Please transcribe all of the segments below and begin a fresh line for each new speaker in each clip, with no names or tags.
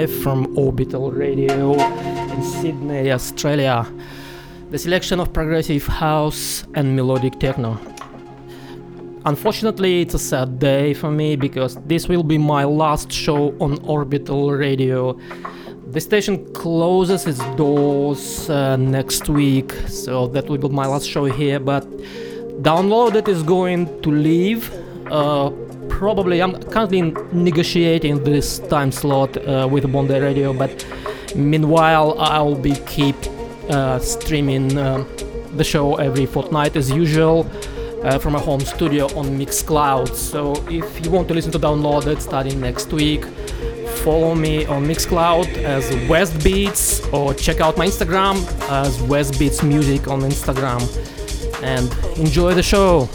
live from Orbital Radio in Sydney, Australia. The selection of progressive house and melodic techno. Unfortunately, it's a sad day for me because this will be my last show on Orbital Radio. The station closes its doors uh, next week, so that will be my last show here. But Downloaded is going to leave. Uh, probably, I'm currently negotiating this time slot uh, with Bondi Radio, but meanwhile, I'll be keep uh, streaming uh, the show every fortnight as usual uh, from a home studio on Mixcloud. So if you want to listen to Downloaded starting next week, follow me on Mixcloud as West Beats or check out my Instagram as West Beats Music on Instagram and enjoy the show.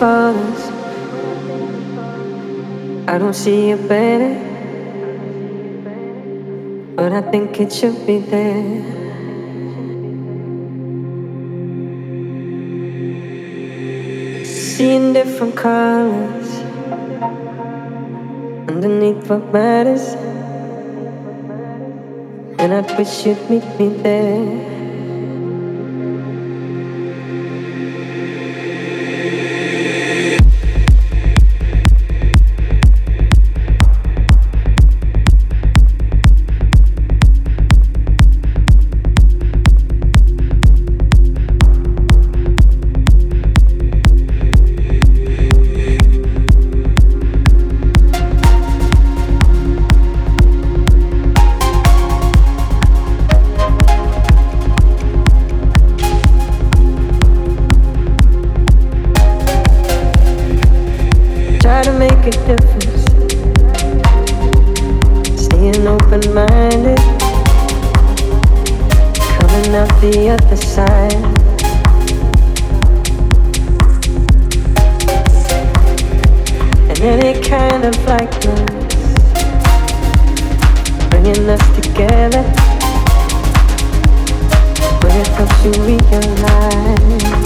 I don't see it better, but I think it should be there. Seeing different colors underneath what matters, and I wish you'd meet me there. Any kind of likeness, bringing us together. When it helps you realize.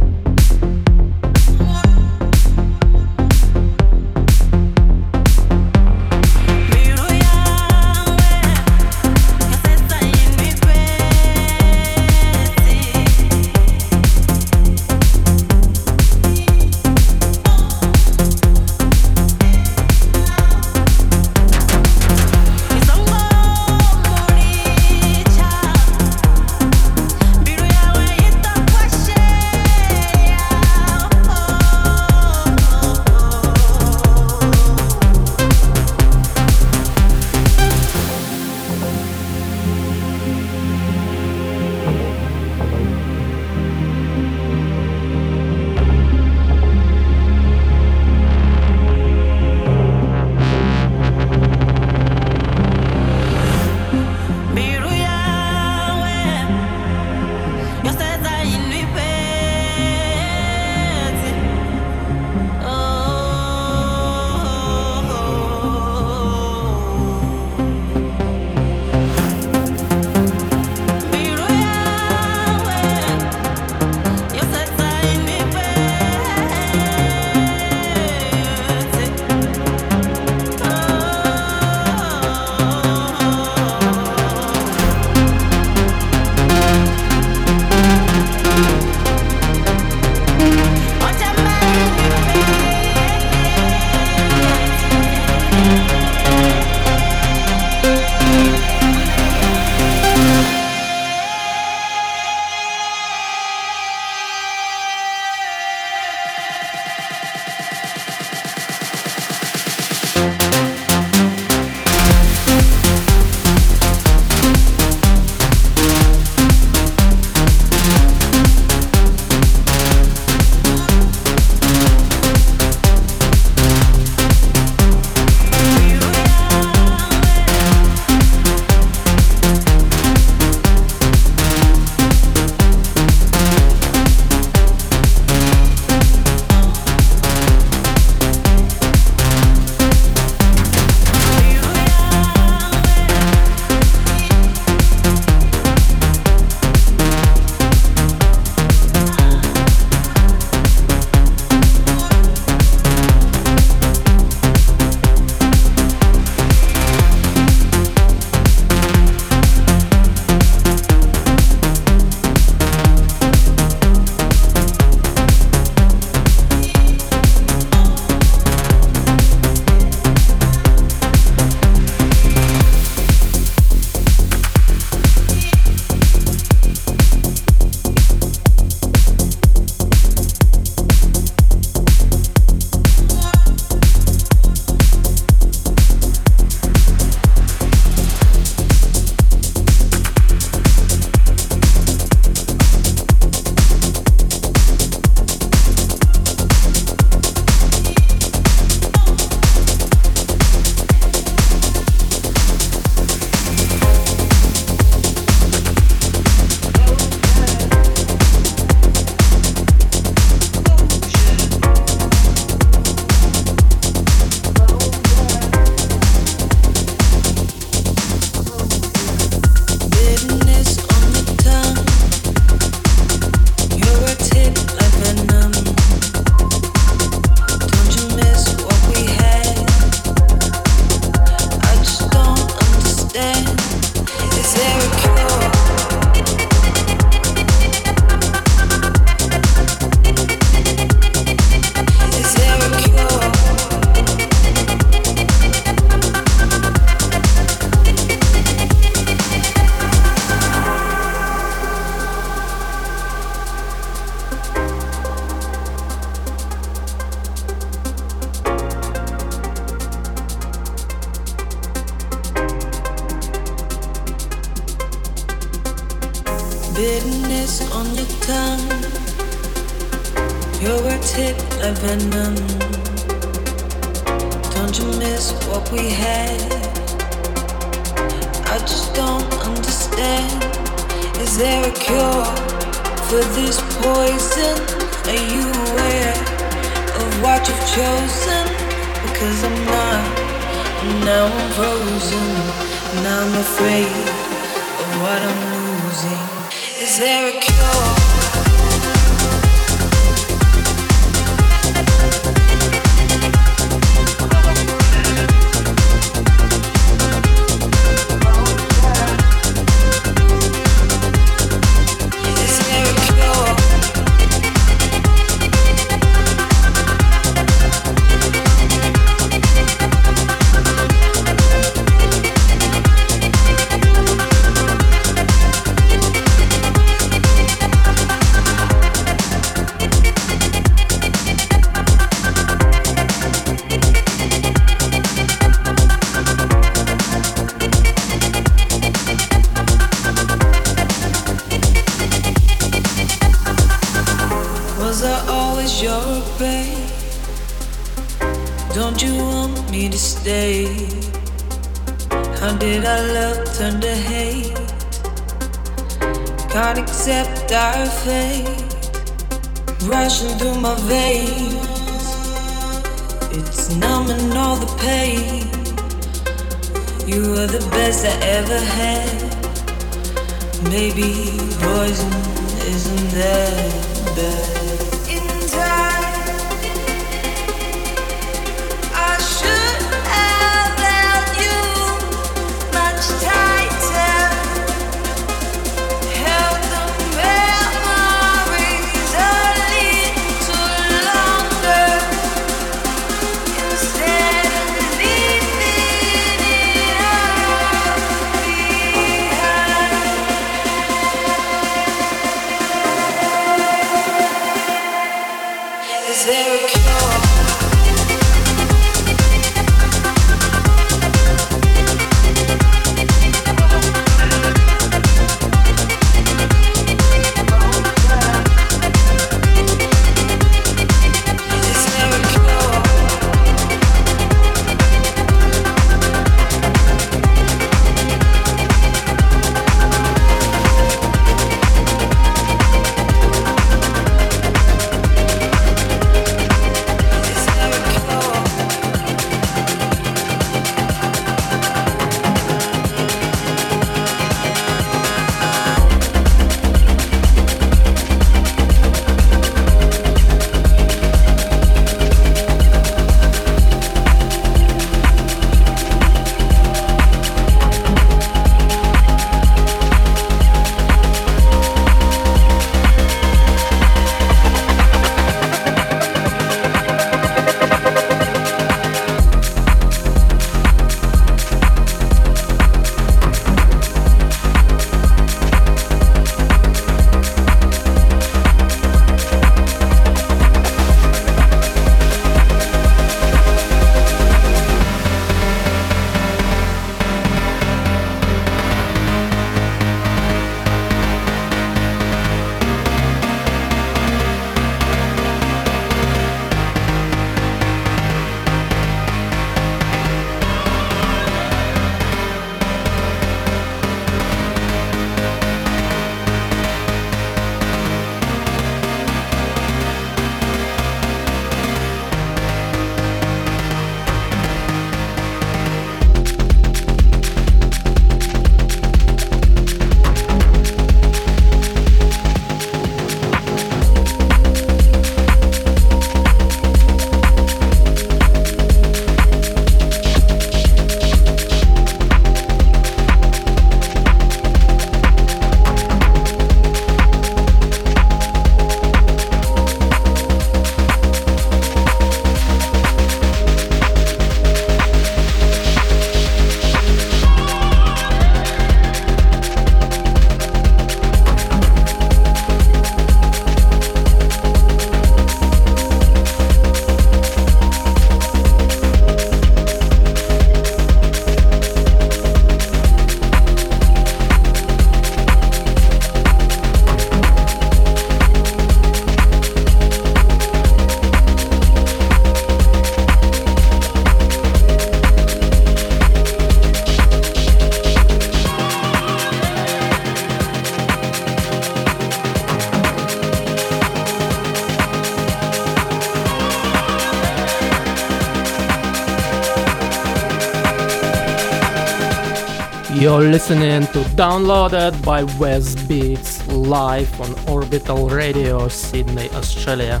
Listening to Downloaded by West Beats live on Orbital Radio, Sydney, Australia.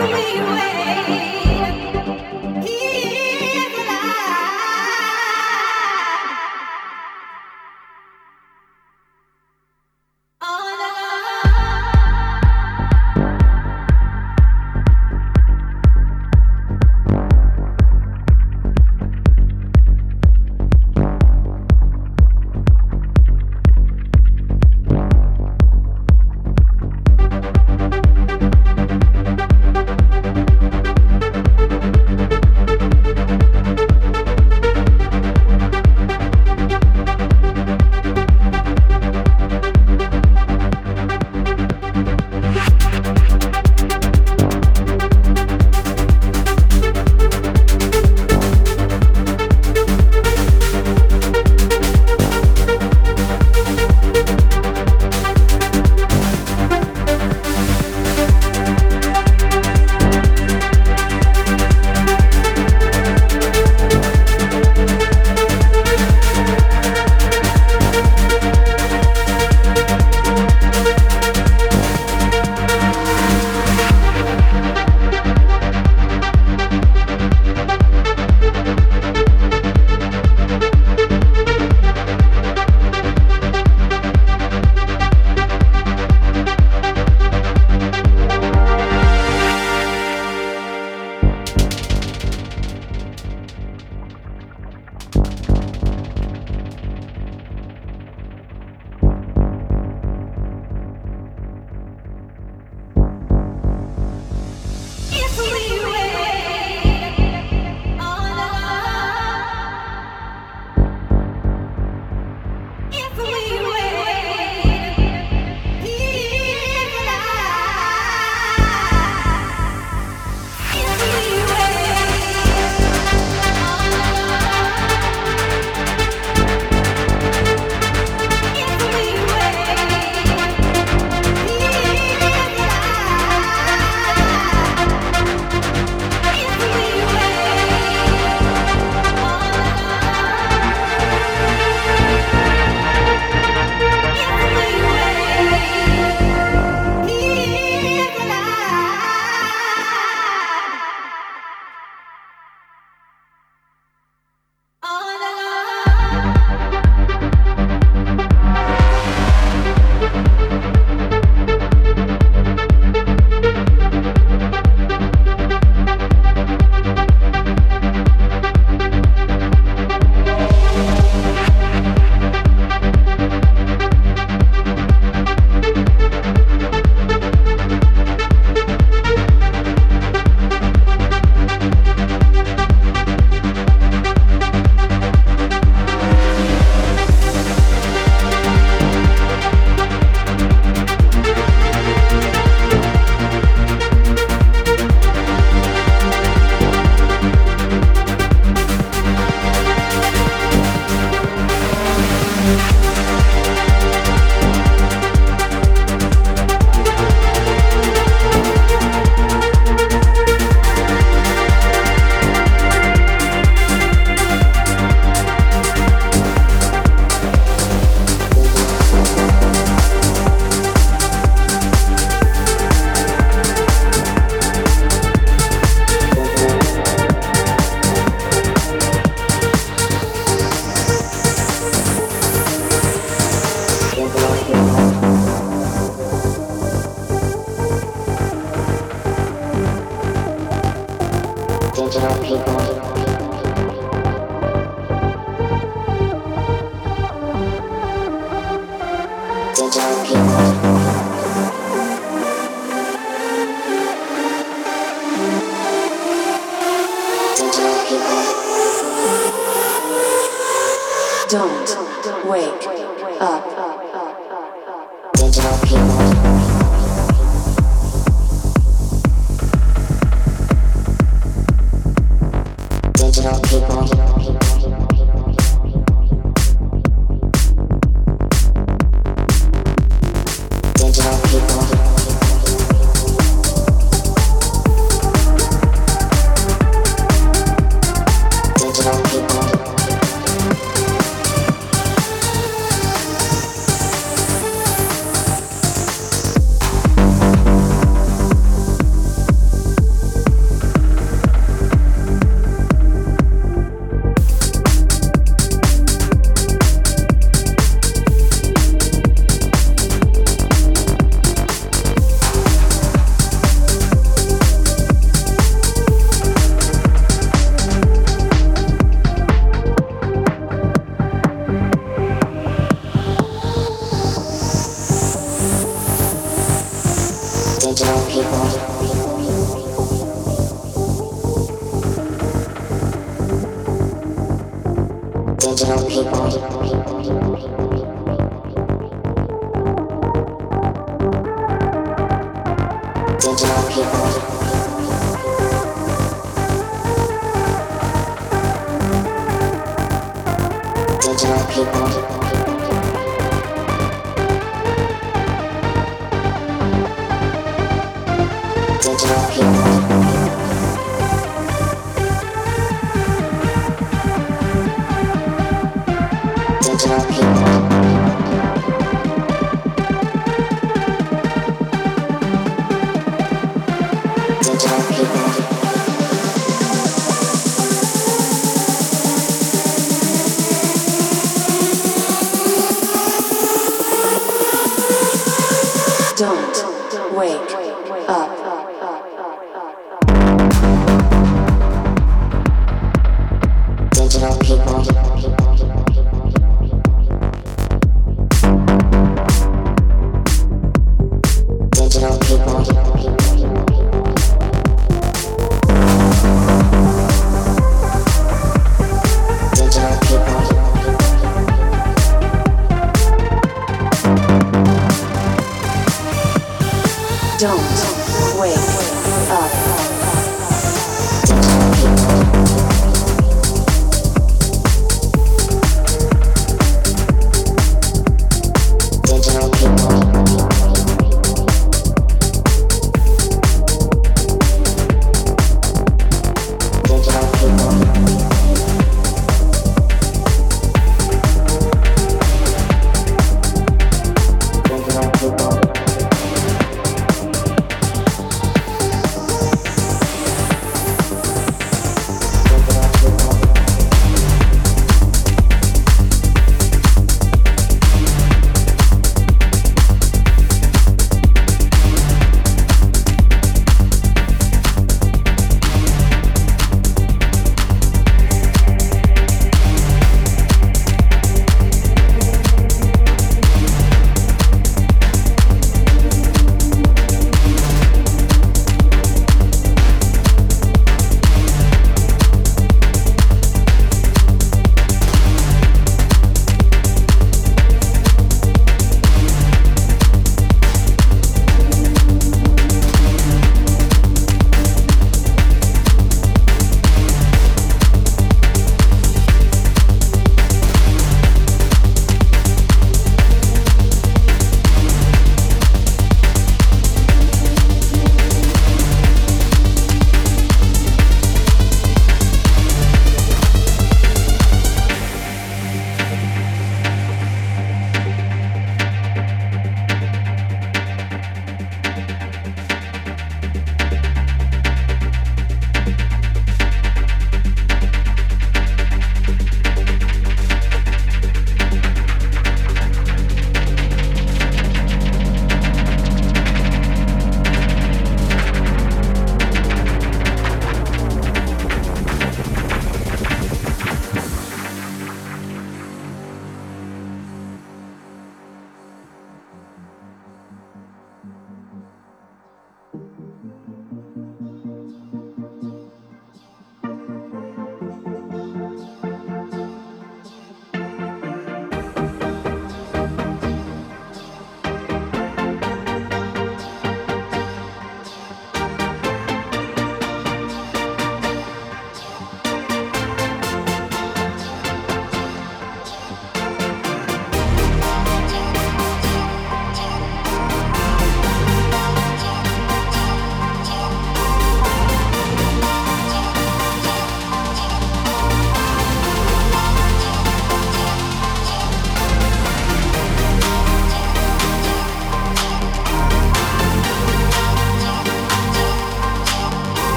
away.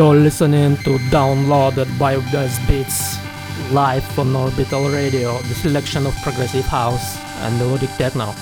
You're listening to downloaded by Biogas Beats live on Orbital Radio, the selection of progressive house and melodic techno.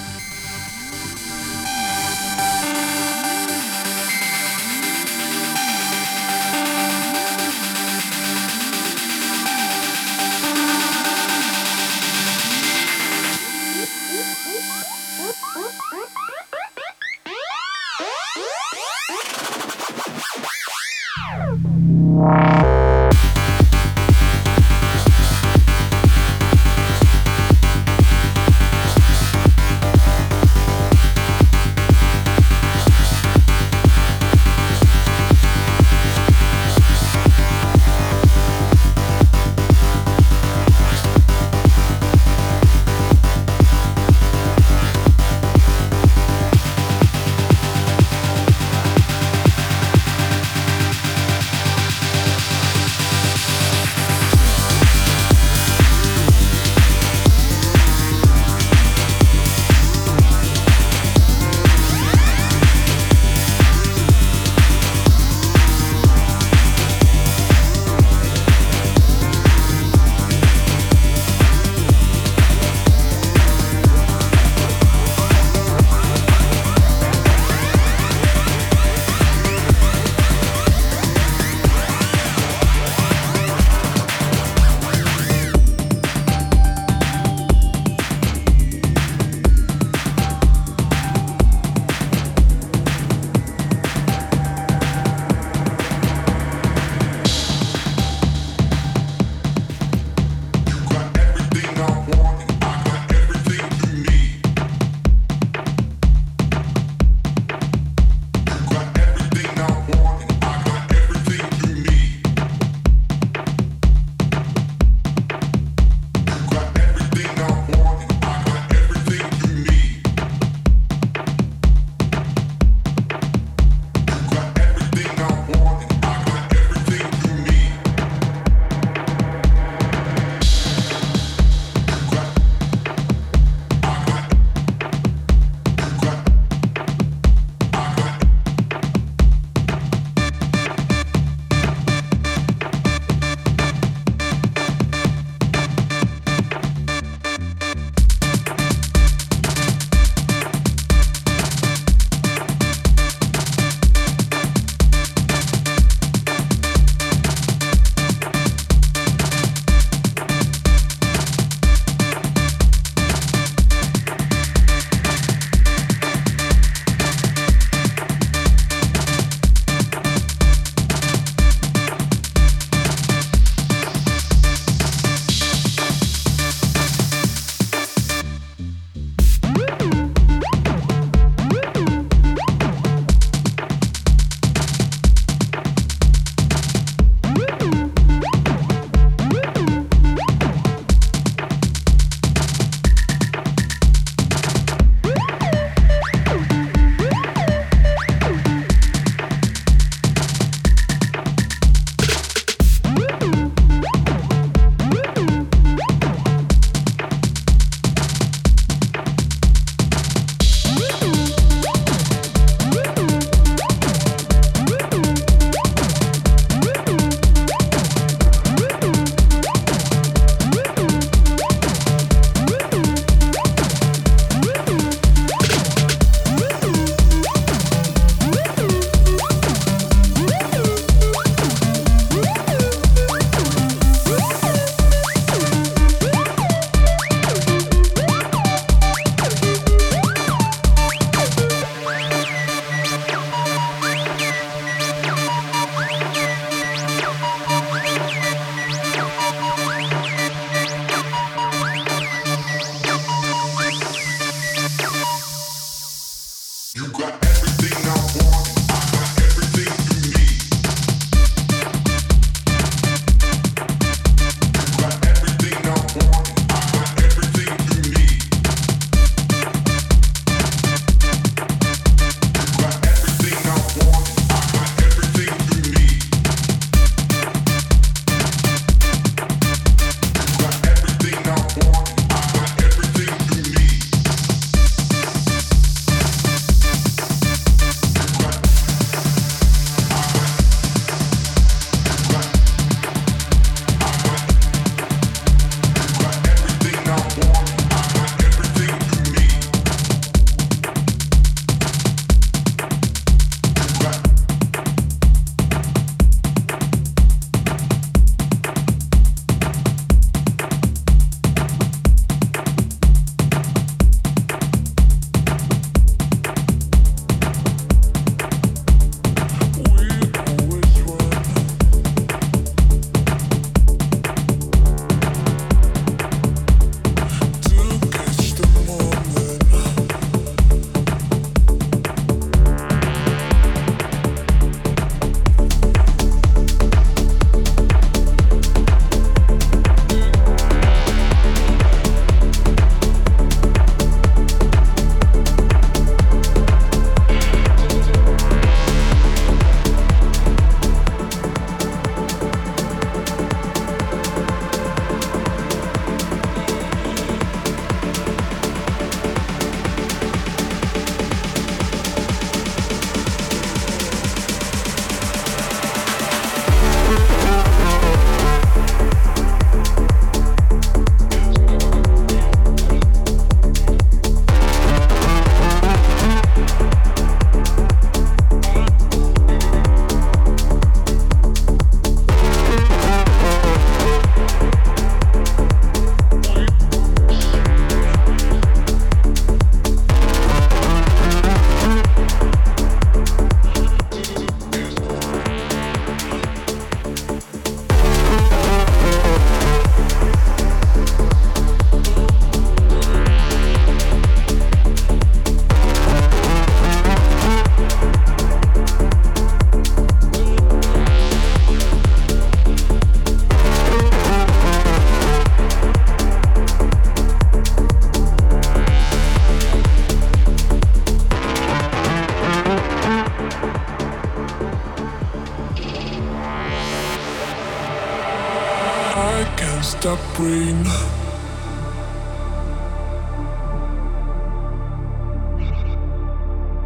Up brain.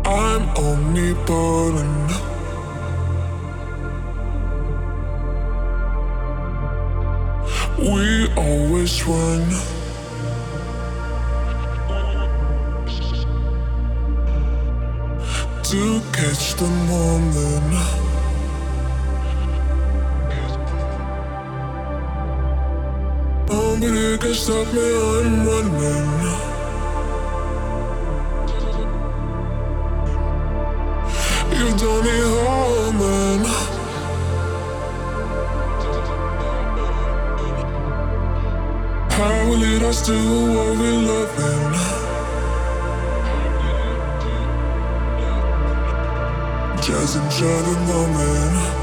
I'm omnipotent. We always run. To catch the moment. Nobody can stop me, I'm running. You've done it all, man. How will lead us to what we're loving? Just enjoy the moment.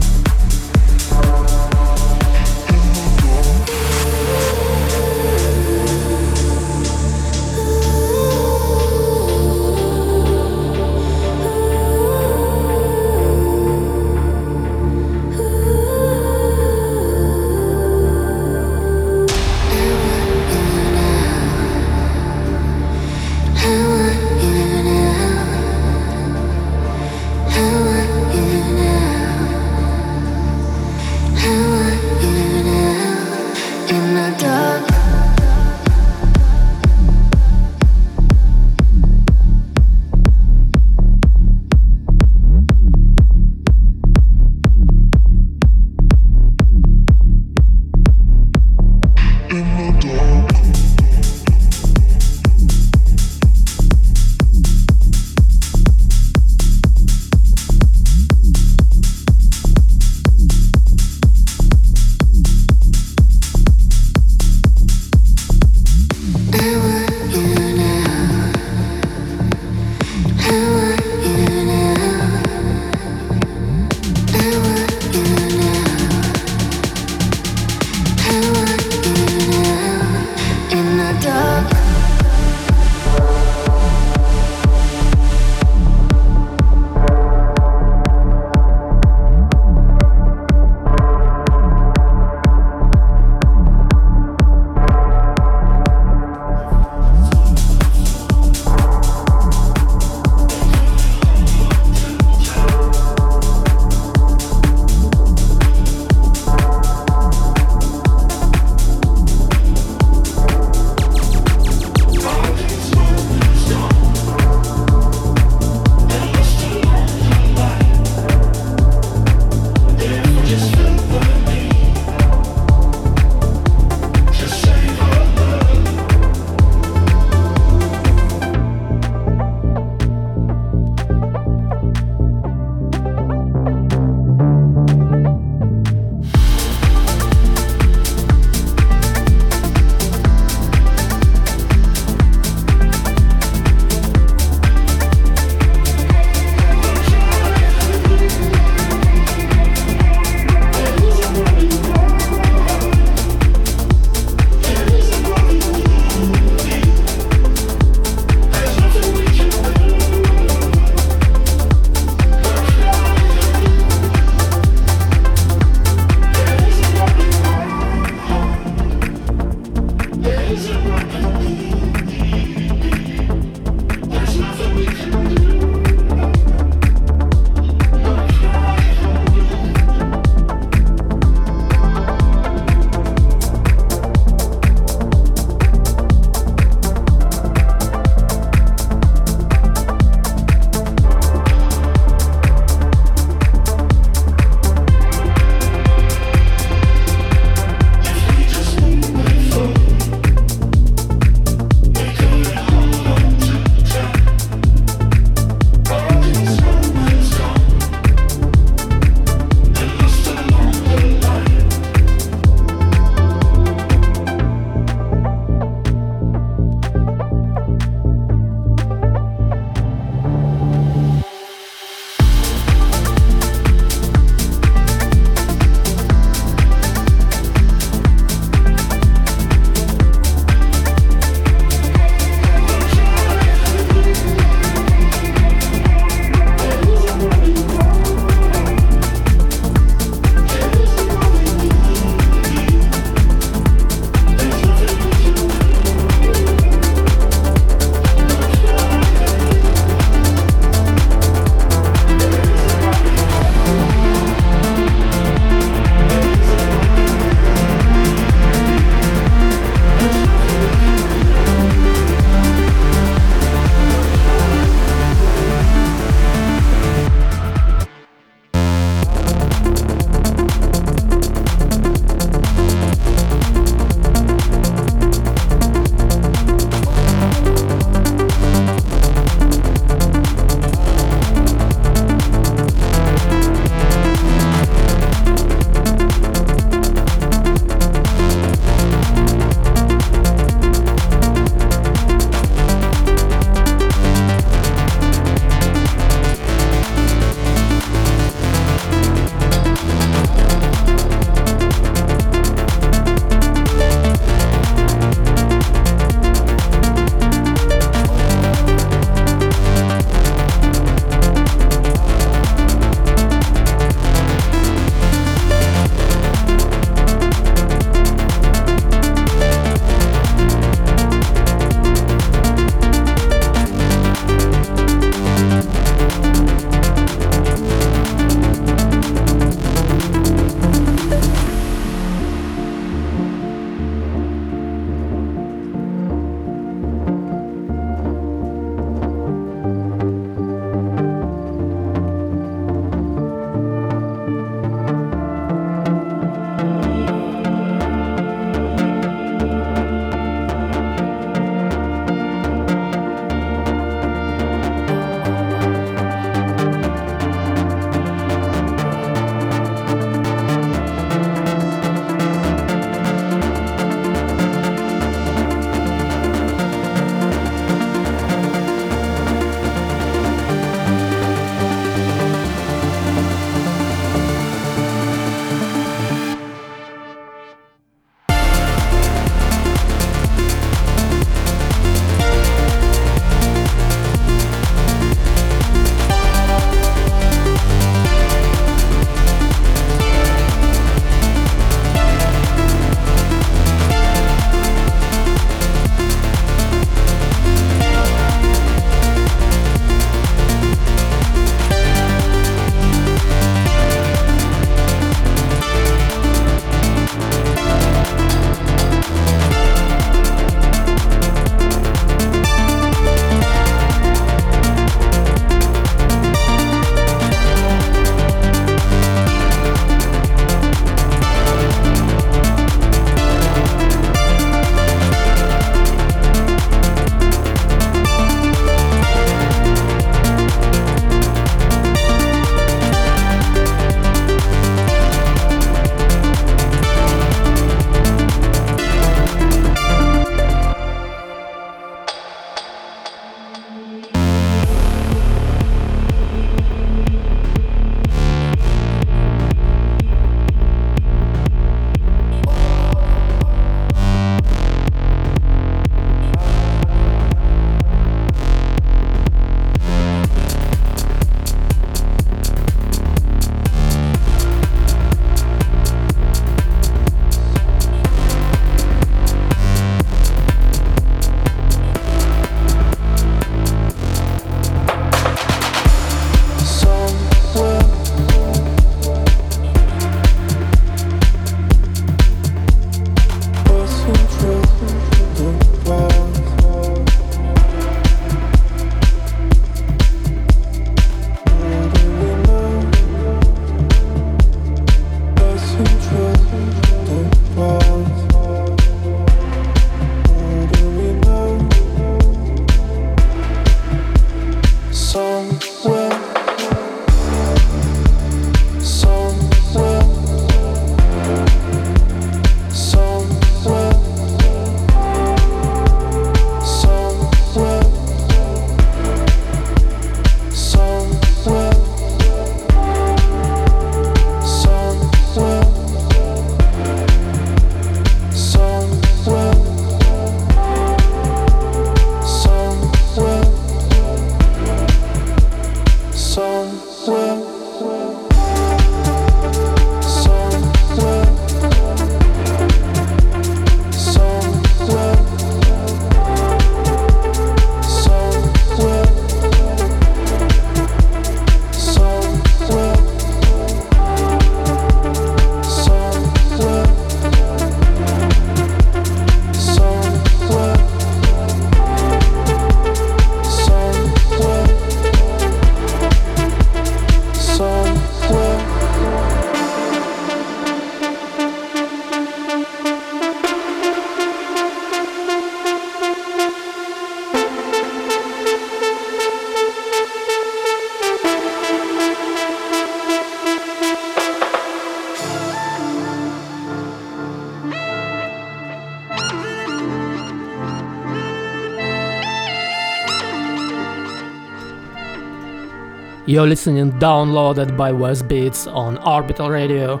You're listening downloaded by West Beats on Orbital Radio.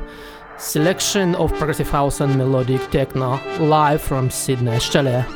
Selection of progressive house and melodic techno live from Sydney, Australia.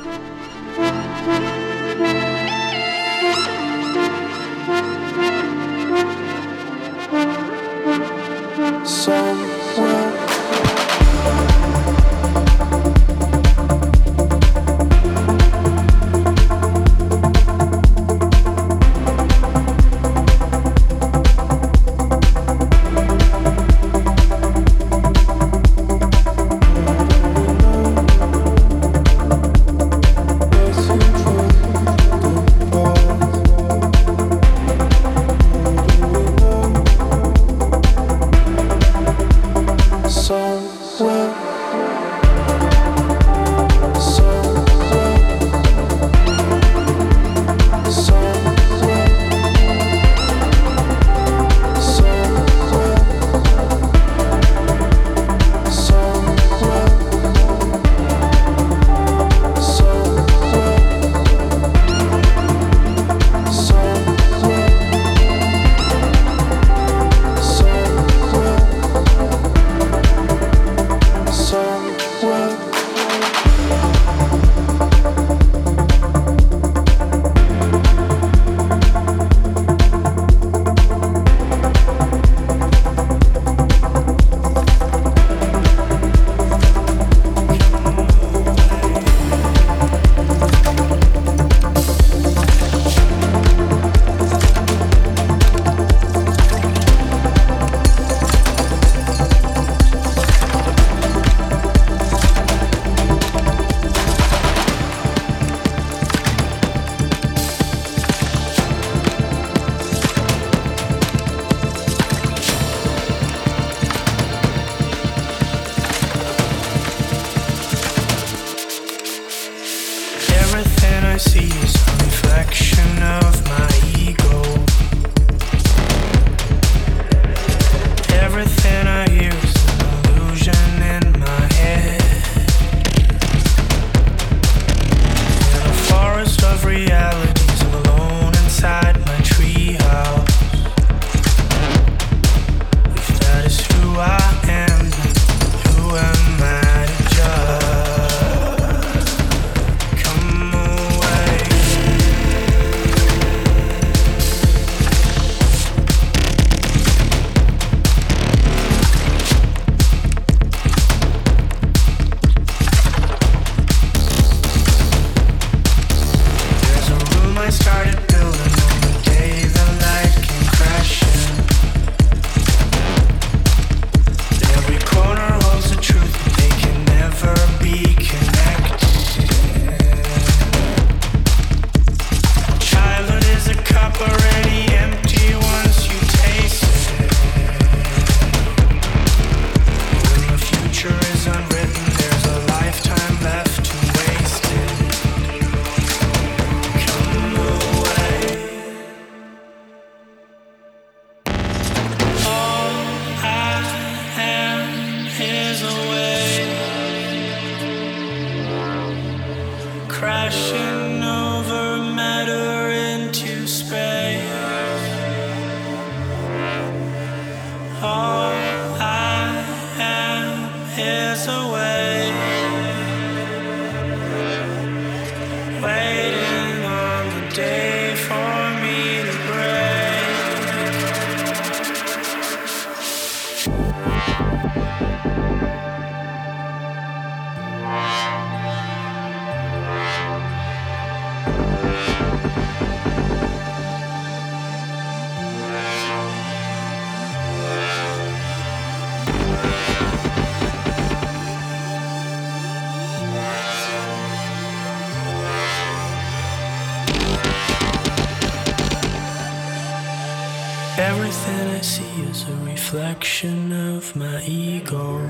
see is a reflection of my ego.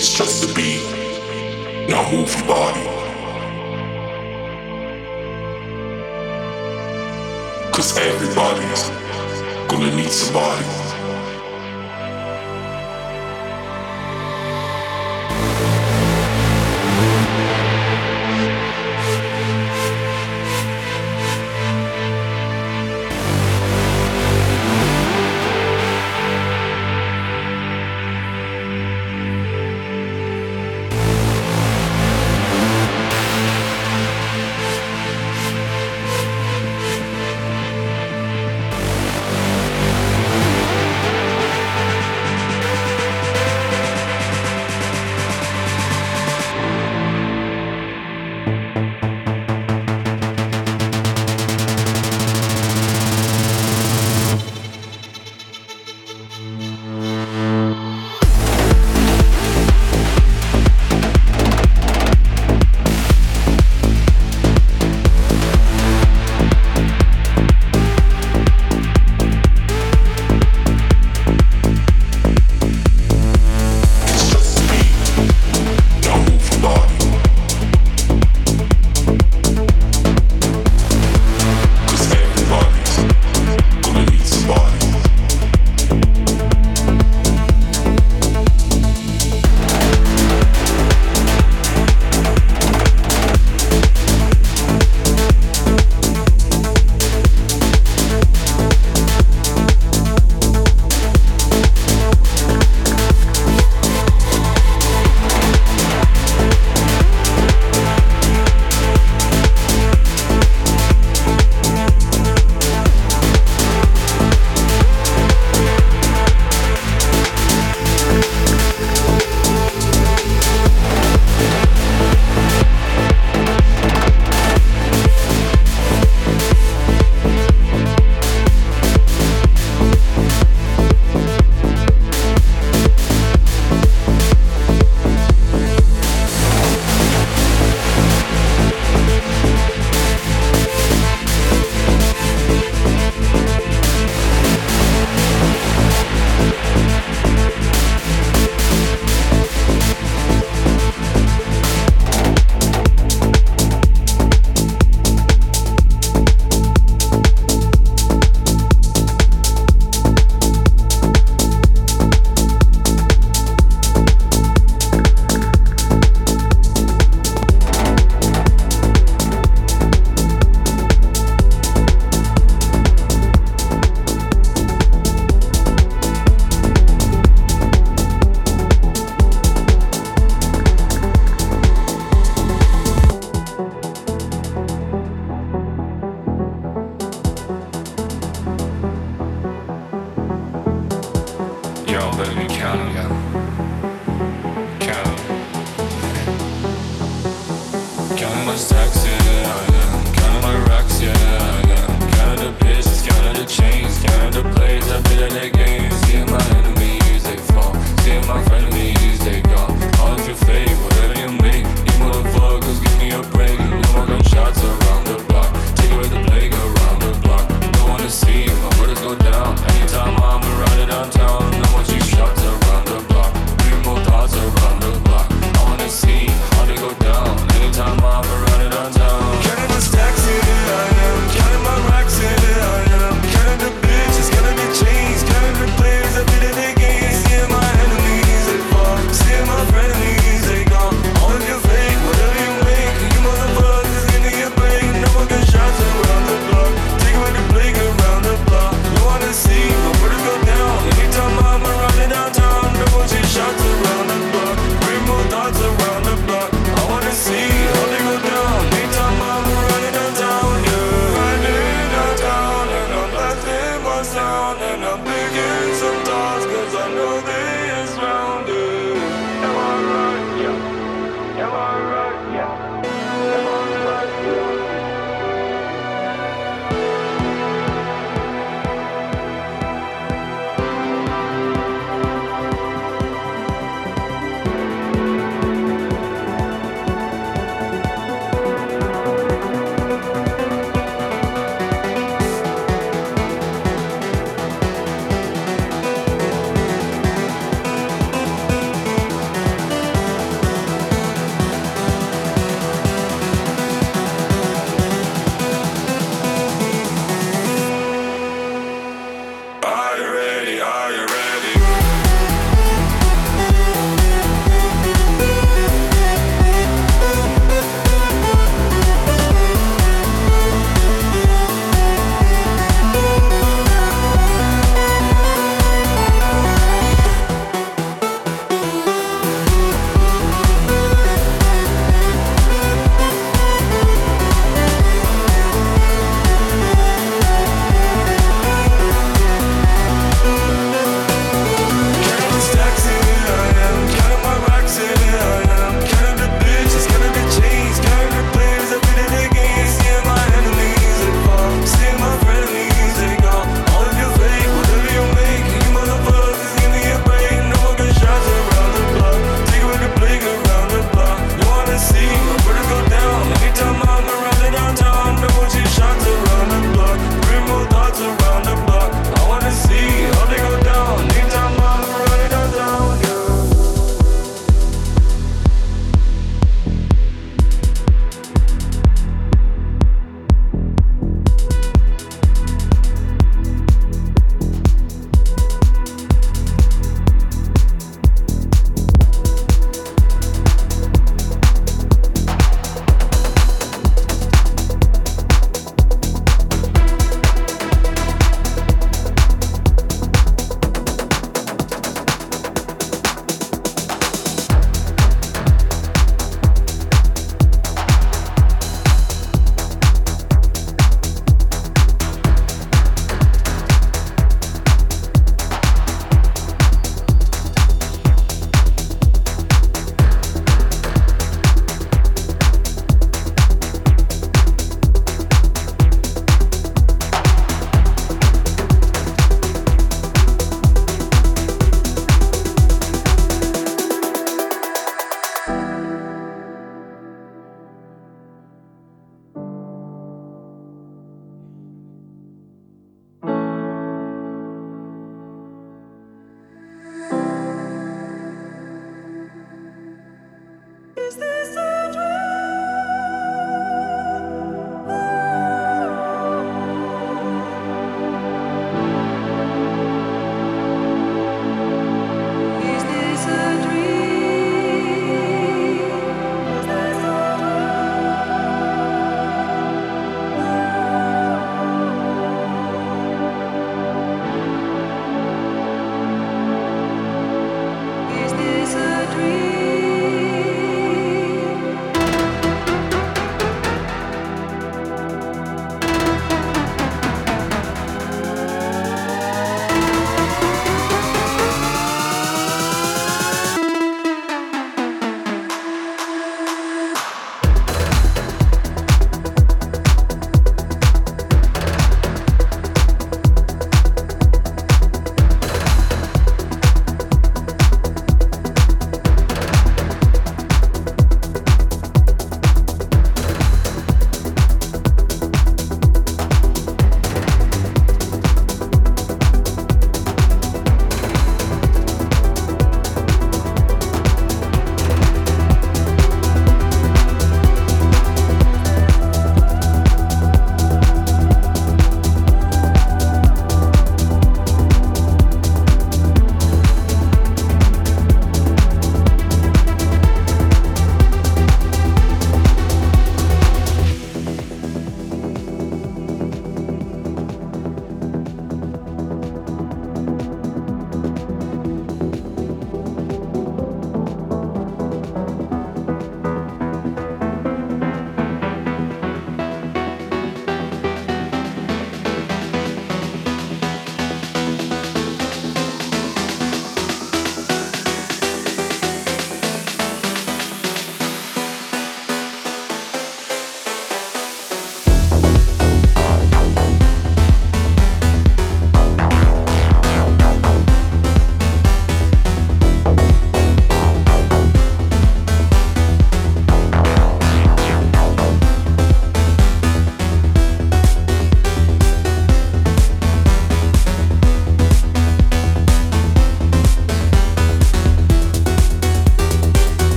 It's just a beat. Now move your body. Cause everybody's gonna need somebody.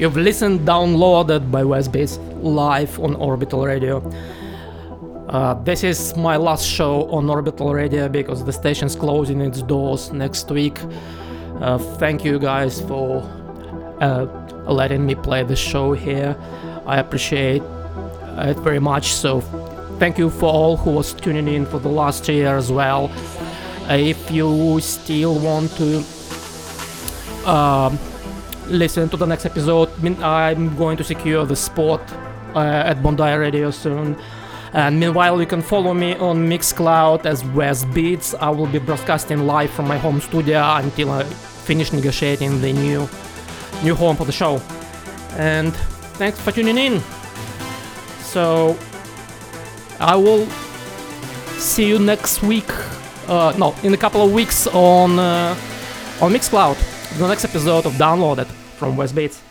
You've listened downloaded by West Beats live on Orbital Radio. Uh, this is my last show on Orbital Radio because the station's closing its doors next week. Uh, thank you guys for uh, letting me play the show here. I appreciate it very much. So, thank you for all who was tuning in for the last year as well. Uh, if you still want to um, listen to the next episode, I'm going to secure the spot uh, at Bondi Radio soon. And meanwhile, you can follow me on Mixcloud as West Beats. I will be broadcasting live from my home studio until I finish negotiating the new new home for the show. And thanks for tuning in. So I will see you next week. Uh, no, in a couple of weeks on uh, on Mixcloud. The next episode of Downloaded from West Beats.